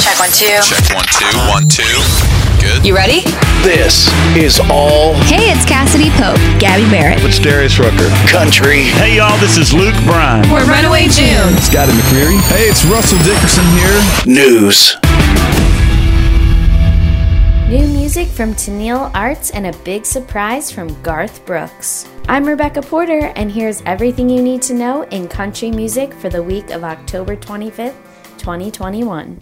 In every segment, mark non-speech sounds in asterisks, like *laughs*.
Check one, two. Check one, two, one, two. Good. You ready? This is all Hey, it's Cassadee Pope, Gabby Barrett. It's Darius Rucker. country. Hey y'all, this is Luke Bryan. We're Runaway June. It's Scotty McCreery. Hey, it's Russell Dickerson here. News. New music from Tenille Arts and a big surprise from Garth Brooks. I'm Rebecca Porter, and here's everything you need to know in country music for the week of October 25th, 2021.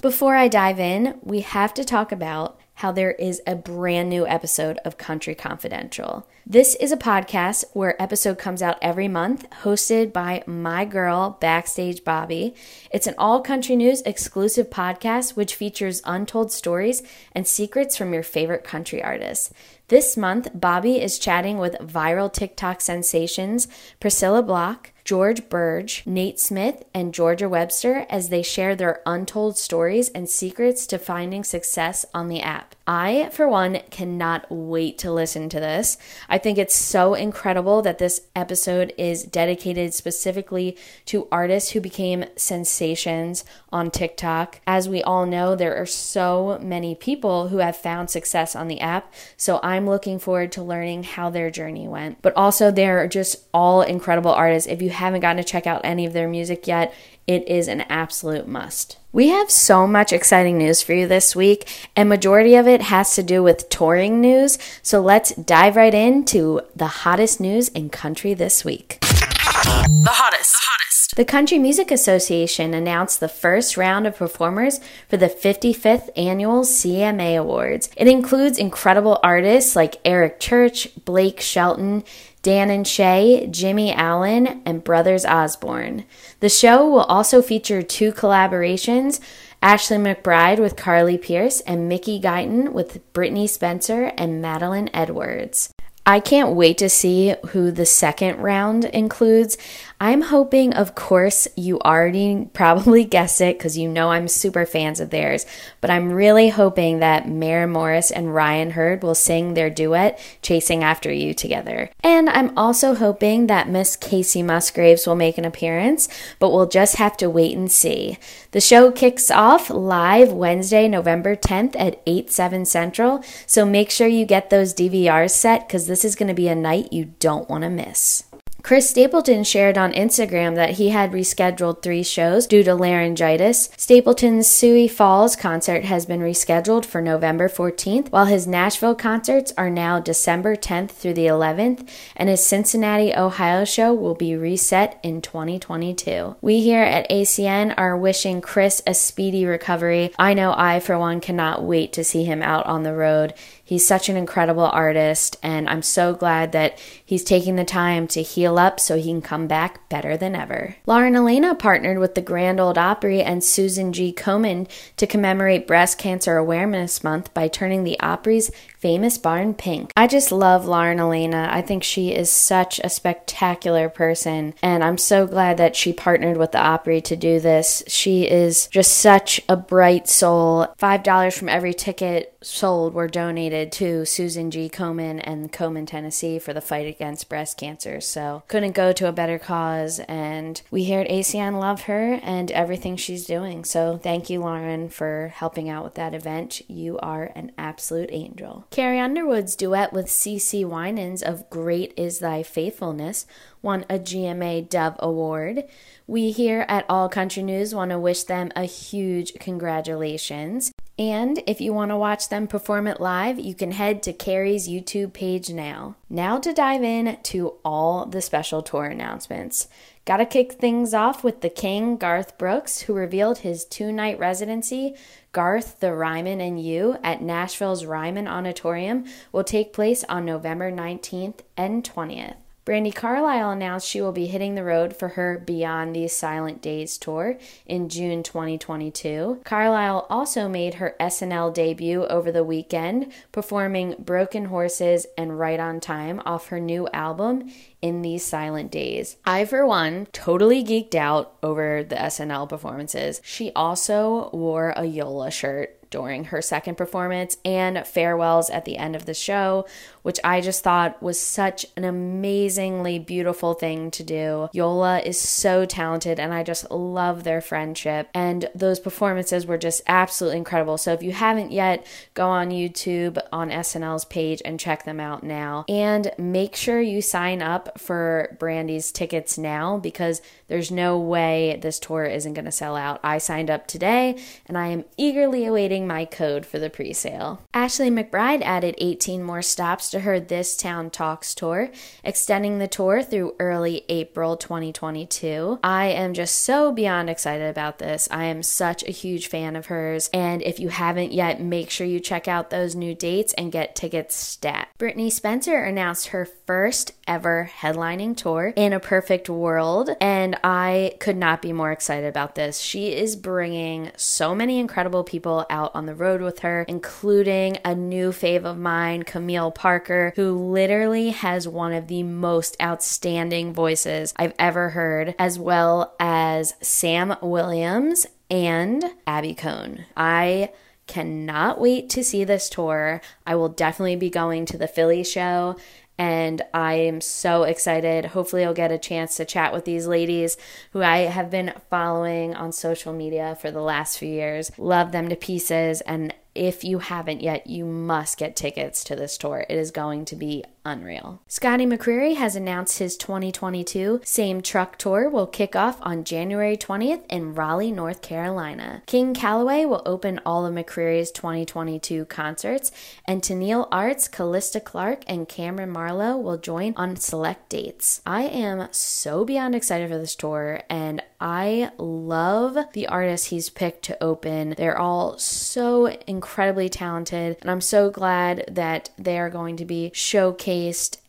Before I dive in, we have to talk about how there is a brand new episode of Country Confidential. This is a podcast where episode comes out every month, hosted by my girl Backstage Bobby. It's an all country news exclusive podcast which features untold stories and secrets from your favorite country artists. This month, Bobby is chatting with viral TikTok sensations Priscilla Block, George Birge, Nate Smith, and Georgia Webster as they share their untold stories and secrets to finding success on the app. I, for one, cannot wait to listen to this. I think it's so incredible that this episode is dedicated specifically to artists who became sensations on TikTok. As we all know, there are so many people who have found success on the app, so I'm looking forward to learning how their journey went. But also, they're just all incredible artists. If you haven't gotten to check out any of their music yet, it is an absolute must. We have so much exciting news for you this week, and majority of it has to do with touring news. So let's dive right into the hottest news in country this week. The hottest. The Hottest. The Country Music Association announced the first round of performers for the 55th annual CMA Awards. It includes incredible artists like Eric Church, Blake Shelton, Dan and Shay, Jimmy Allen, and Brothers Osborne. The show will also feature two collaborations Ashley McBryde with Carly Pearce and Mickey Guyton with Brittney Spencer and Madeline Edwards. I can't wait to see who the second round includes. I'm hoping, of course, you already probably *laughs* guessed it because you know I'm super fans of theirs, but I'm really hoping that Maren Morris and Ryan Hurd will sing their duet, Chasing After You, together. And I'm also hoping that Miss Kacey Musgraves will make an appearance, but we'll just have to wait and see. The show kicks off live Wednesday, November 10th at 8, 7 Central, so make sure you get those DVRs set because this is going to be a night you don't want to miss. Chris Stapleton shared on Instagram that he had rescheduled three shows due to laryngitis. Stapleton's Sioux Falls concert has been rescheduled for November 14th, while his Nashville concerts are now December 10th through the 11th, and his Cincinnati, Ohio show will be reset in 2022. We here at ACN are wishing Chris a speedy recovery. I know I, for one, cannot wait to see him out on the road. He's such an incredible artist, and I'm so glad that he's taking the time to heal up so he can come back better than ever. Lauren Alaina partnered with the Grand Old Opry and Susan G. Komen to commemorate Breast Cancer Awareness Month by turning the Opry's famous barn pink. I just love Lauren Alaina. I think she is such a spectacular person, and I'm so glad that she partnered with the Opry to do this. She is just such a bright soul. $5 from every ticket sold were donated to Susan G. Komen and Komen, Tennessee for the fight against breast cancer. So couldn't go to a better cause. And we here at ACN love her and everything she's doing. So thank you, Lauren, for helping out with that event. You are an absolute angel. Carrie Underwood's duet with CeCe Winans of Great Is Thy Faithfulness won a GMA Dove Award. We here at All Country News want to wish them a huge congratulations. And if you want to watch them perform it live, you can head to Carrie's YouTube page now. Now to dive in to all the special tour announcements. Gotta kick things off with the King, Garth Brooks, who revealed his two night residency. Garth, the Ryman, and You at Nashville's Ryman Auditorium will take place on November 19th and 20th. Brandi Carlile announced she will be hitting the road for her Beyond These Silent Days tour in June 2022. Carlisle also made her SNL debut over the weekend, performing Broken Horses and Right on Time off her new album, In These Silent Days. I, for one, totally geeked out over the SNL performances. She also wore a Yola shirt during her second performance and farewells at the end of the show, which I just thought was such an amazingly beautiful thing to do. Yola is so talented and I just love their friendship. And those performances were just absolutely incredible. So if you haven't yet, go on YouTube on SNL's page and check them out now. And make sure you sign up for Brandi's tickets now because there's no way this tour isn't going to sell out. I signed up today and I am eagerly awaiting my code for the pre sale. Ashley McBryde added 18 more stops to her This Town Talks tour, extending the tour through early April 2022. I am just so beyond excited about this. I am such a huge fan of hers, and if you haven't yet, make sure you check out those new dates and get tickets stat. Brittney Spencer announced her first ever headlining tour in a perfect world, and I could not be more excited about this. She is bringing so many incredible people out on the road with her, including a new fave of mine, Camille Parker, who literally has one of the most outstanding voices I've ever heard, as well as Sam Williams and Abby Cohn. I cannot wait to see this tour. I will definitely be going to the Philly show and I am so excited. Hopefully, I'll get a chance to chat with these ladies who I have been following on social media for the last few years. Love them to pieces, and if you haven't yet, you must get tickets to this tour. It is going to be unreal. Scotty McCreery has announced his 2022 Same Truck Tour will kick off on January 20th in Raleigh, North Carolina. King Calaway will open all of McCreery's 2022 concerts, and Tenille Arts, Callista Clark, and Cameron Marlowe will join on select dates. I am so beyond excited for this tour, and I love the artists he's picked to open. They're all so incredibly talented, and I'm so glad that they are going to be showcased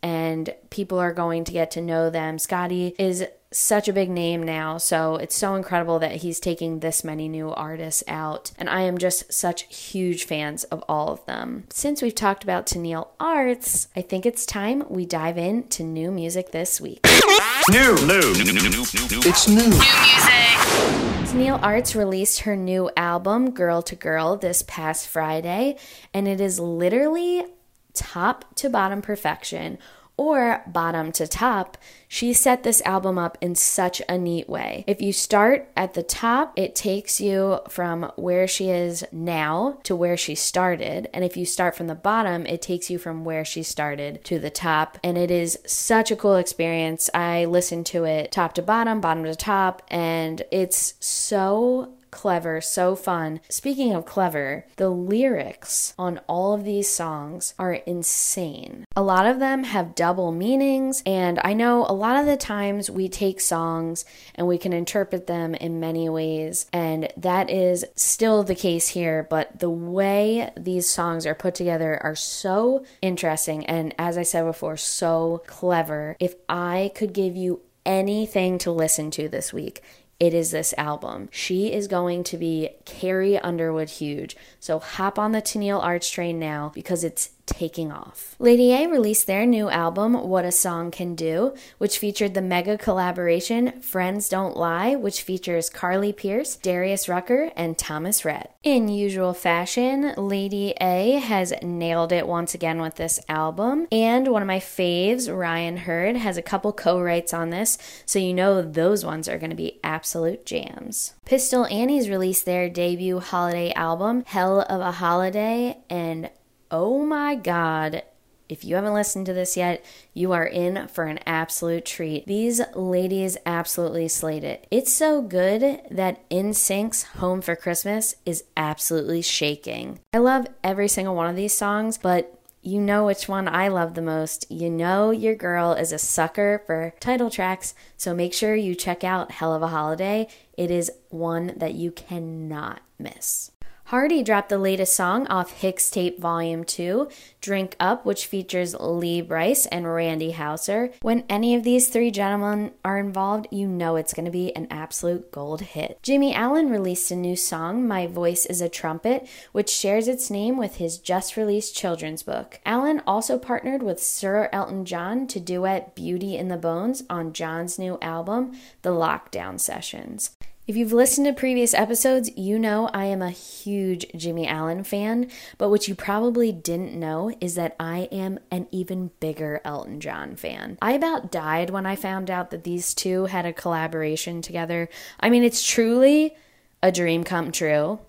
and people are going to get to know them. Scotty is such a big name now, so it's so incredible that he's taking this many new artists out. And I am just such huge fans of all of them. Since we've talked about Tenille Arts, I think it's time we dive into new music this week. *coughs* New, new, new, new, new, new, new. It's new. Tenille Arts released her new album, Girl to Girl, this past Friday, and it is literally top to bottom perfection or bottom to top, she set this album up in such a neat way. If you start at the top, it takes you from where she is now to where she started. And if you start from the bottom, it takes you from where she started to the top. And it is such a cool experience. I listened to it top to bottom, bottom to top, and it's so clever, so fun. Speaking of clever, the lyrics on all of these songs are insane. A lot of them have double meanings, and I know a lot of the times we take songs and we can interpret them in many ways, and that is still the case here, but the way these songs are put together are so interesting and, as I said before, so clever. If I could give you anything to listen to this week, it is this album. She is going to be Carrie Underwood huge. So hop on the Tenille Arts train now because it's taking off. Lady A released their new album, What a Song Can Do, which featured the mega collaboration Friends Don't Lie, which features Carly Pearce, Darius Rucker, and Thomas Rhett. In usual fashion, Lady A has nailed it once again with this album, and one of my faves, Ryan Hurd, has a couple co writes on this, so you know those ones are going to be absolute jams. Pistol Annies released their debut holiday album, Hell of a Holiday, and oh my god, if you haven't listened to this yet, you are in for an absolute treat. These ladies absolutely slayed it. It's so good that NSYNC's Home for Christmas is absolutely shaking. I love every single one of these songs, but you know which one I love the most. You know your girl is a sucker for title tracks, so make sure you check out Hell of a Holiday. It is one that you cannot miss. Hardy dropped the latest song off Hixtape Volume 2, Drink Up, which features Lee Brice and Randy Houser. When any of these three gentlemen are involved, you know it's going to be an absolute gold hit. Jimmy Allen released a new song, My Voice is a Trumpet, which shares its name with his just released children's book. Allen also partnered with Sir Elton John to duet Beauty in the Bones on John's new album, The Lockdown Sessions. If you've listened to previous episodes, you know I am a huge Jimmy Allen fan, but what you probably didn't know is that I am an even bigger Elton John fan. I about died when I found out that these two had a collaboration together. I mean, it's truly a dream come true.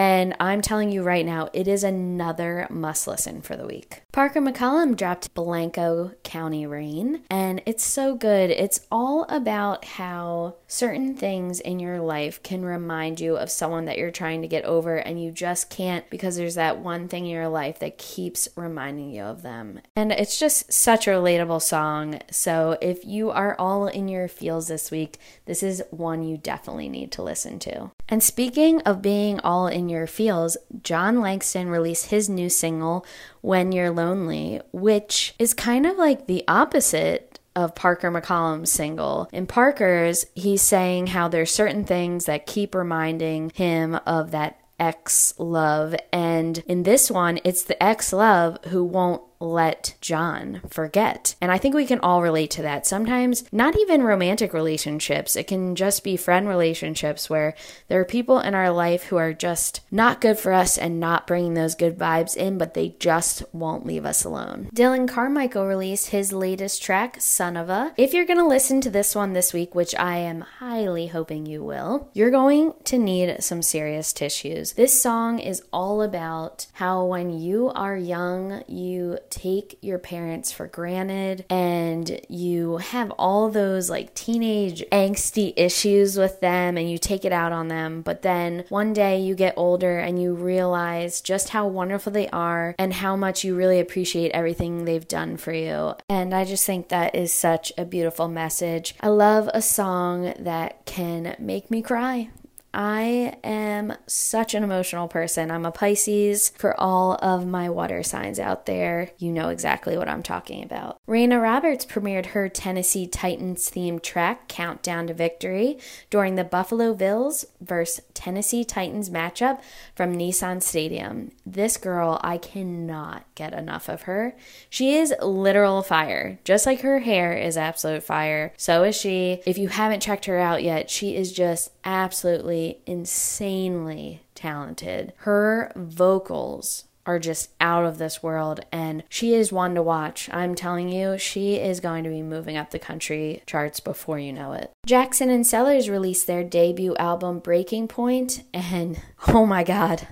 And I'm telling you right now, it is another must listen for the week. Parker McCollum dropped Blanco County Rain, and it's so good. It's all about how certain things in your life can remind you of someone that you're trying to get over, and you just can't because there's that one thing in your life that keeps reminding you of them. And it's just such a relatable song. So if you are all in your feels this week, this is one you definitely need to listen to. And speaking of being all in your feels, Jon Langston released his new single, When You're Lonely, which is kind of like the opposite of Parker McCollum's single. In Parker's, he's saying how there's certain things that keep reminding him of that ex love. And in this one, it's the ex love who won't let Jon forget. And I think we can all relate to that. Sometimes, not even romantic relationships, it can just be friend relationships where there are people in our life who are just not good for us and not bringing those good vibes in, but they just won't leave us alone. Dillon Carmichael released his latest track, Son of a. If you're going to listen to this one this week, which I am highly hoping you will, you're going to need some serious tissues. This song is all about how when you are young, you take your parents for granted and you have all those like teenage angsty issues with them and you take it out on them. But then one day you get older and you realize just how wonderful they are and how much you really appreciate everything they've done for you. And I just think that is such a beautiful message. I love a song that can make me cry. I am such an emotional person. I'm a Pisces. For all of my water signs out there, you know exactly what I'm talking about. Reyna Roberts premiered her Tennessee Titans themed track, Countdown to Victory, during the Buffalo Bills vs. Tennessee Titans matchup from Nissan Stadium. This girl, I cannot get enough of her. She is literal fire. Just like her hair is absolute fire, so is she. If you haven't checked her out yet, she is just absolutely insanely talented. Her vocals are just out of this world and she is one to watch. I'm telling you, she is going to be moving up the country charts before you know it. Jackson and Sellers released their debut album Breaking Point and *laughs* oh my god,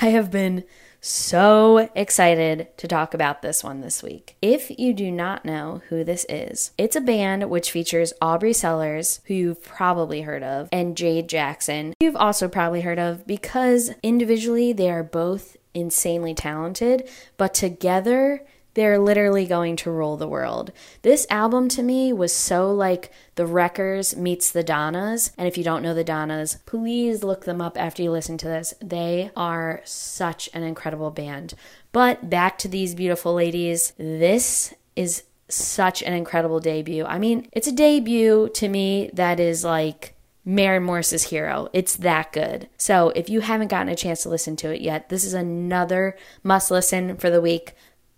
I have been so excited to talk about this one this week. If you do not know who this is, it's a band which features Aubrie Sellers, who you've probably heard of, and Jade Jackson, who you've also probably heard of because individually they are both insanely talented, but together they're literally going to rule the world. This album to me was so like the Wreckers meets the Donnas. And if you don't know the Donnas, please look them up after you listen to this. They are such an incredible band. But back to these beautiful ladies, this is such an incredible debut. I mean, it's a debut to me that is like Maren Morris's Hero. It's that good. So if you haven't gotten a chance to listen to it yet, this is another must listen for the week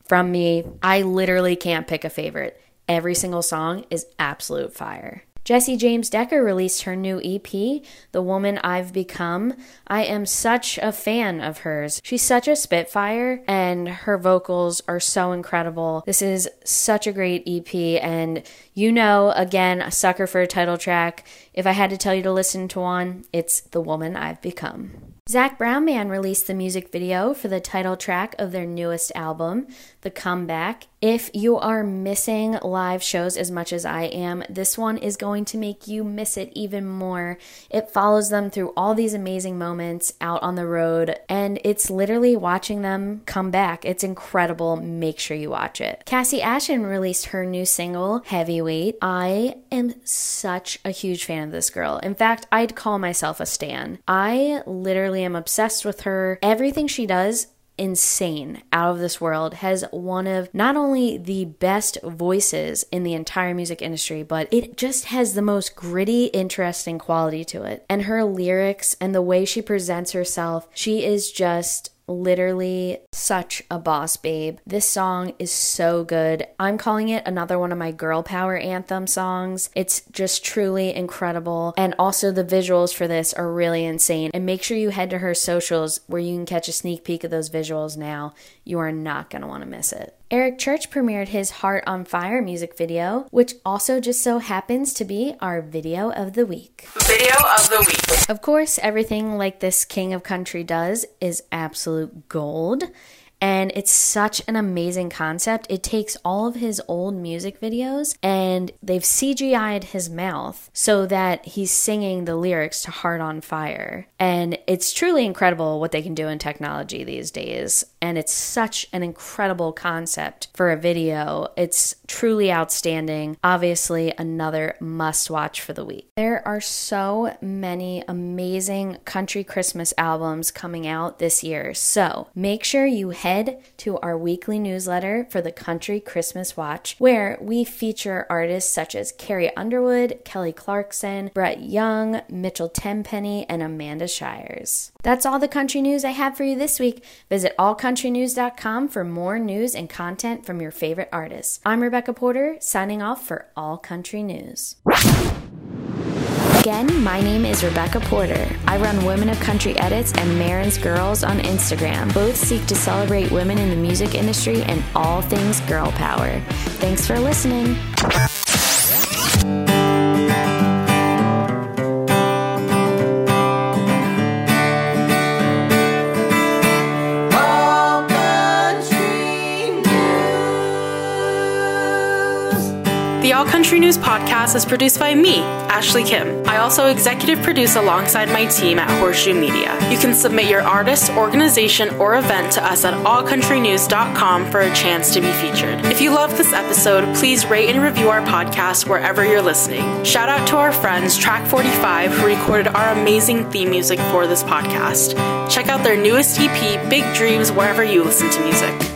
from me. I literally can't pick a favorite. Every single song is absolute fire. Jessie James Decker released her new EP, The Woman I've Become. I am such a fan of hers. She's such a spitfire, and her vocals are so incredible. This is such a great EP, and you know, again, a sucker for a title track. If I had to tell you to listen to one, it's The Woman I've Become. Zac Brown Band released the music video for the title track of their newest album, The Comeback. If you are missing live shows as much as I am, this one is going to make you miss it even more. It follows them through all these amazing moments out on the road, and it's literally watching them come back. It's incredible. Make sure you watch it. Kassi Ashton released her new single, Heavyweight. I am such a huge fan of this girl. In fact, I'd call myself a stan. I literally am obsessed with her. Everything she does insane, out of this world, has one of not only the best voices in the entire music industry, but it just has the most gritty, interesting quality to it. And her lyrics and the way she presents herself, she is just literally such a boss babe. This song is so good. I'm calling it another one of my girl power anthem songs. It's just truly incredible. And also, the visuals for this are really insane. And make sure you head to her socials where you can catch a sneak peek of those visuals now. You are not going to want to miss it. Eric Church premiered his Heart on Fire music video, which also just so happens to be our video of the week. Video of the week. Of course, everything like this King of Country does is absolute gold. And it's such an amazing concept. It takes all of his old music videos and they've CGI'd his mouth so that he's singing the lyrics to Heart on Fire. And it's truly incredible what they can do in technology these days. And it's such an incredible concept for a video. It's truly outstanding. Obviously, another must watch for the week. There are so many amazing country Christmas albums coming out this year. So make sure you head to our weekly newsletter for the Country Christmas Watch, where we feature artists such as Carrie Underwood, Kelly Clarkson, Brett Young, Mitchell Tenpenny, and Amanda Shires. That's all the country news I have for you this week. Visit allcountrynews.com for more news and content from your favorite artists. I'm Rebecca Porter, signing off for All Country News. Again, my name is Rebecca Porter. I run Women of Country Edits and Maren's Girls on Instagram. Both seek to celebrate women in the music industry and all things girl power. Thanks for listening. Country News podcast is produced by me, Ashley Kim. I also executive produce alongside my team at Horseshoe Media. You can submit your artist, organization, or event to us at allcountrynews.com for a chance to be featured. If you love this episode, please rate and review our podcast wherever you're listening. Shout out to our friends Track 45 who recorded our amazing theme music for this podcast. Check out their newest EP, Big Dreams, wherever you listen to music.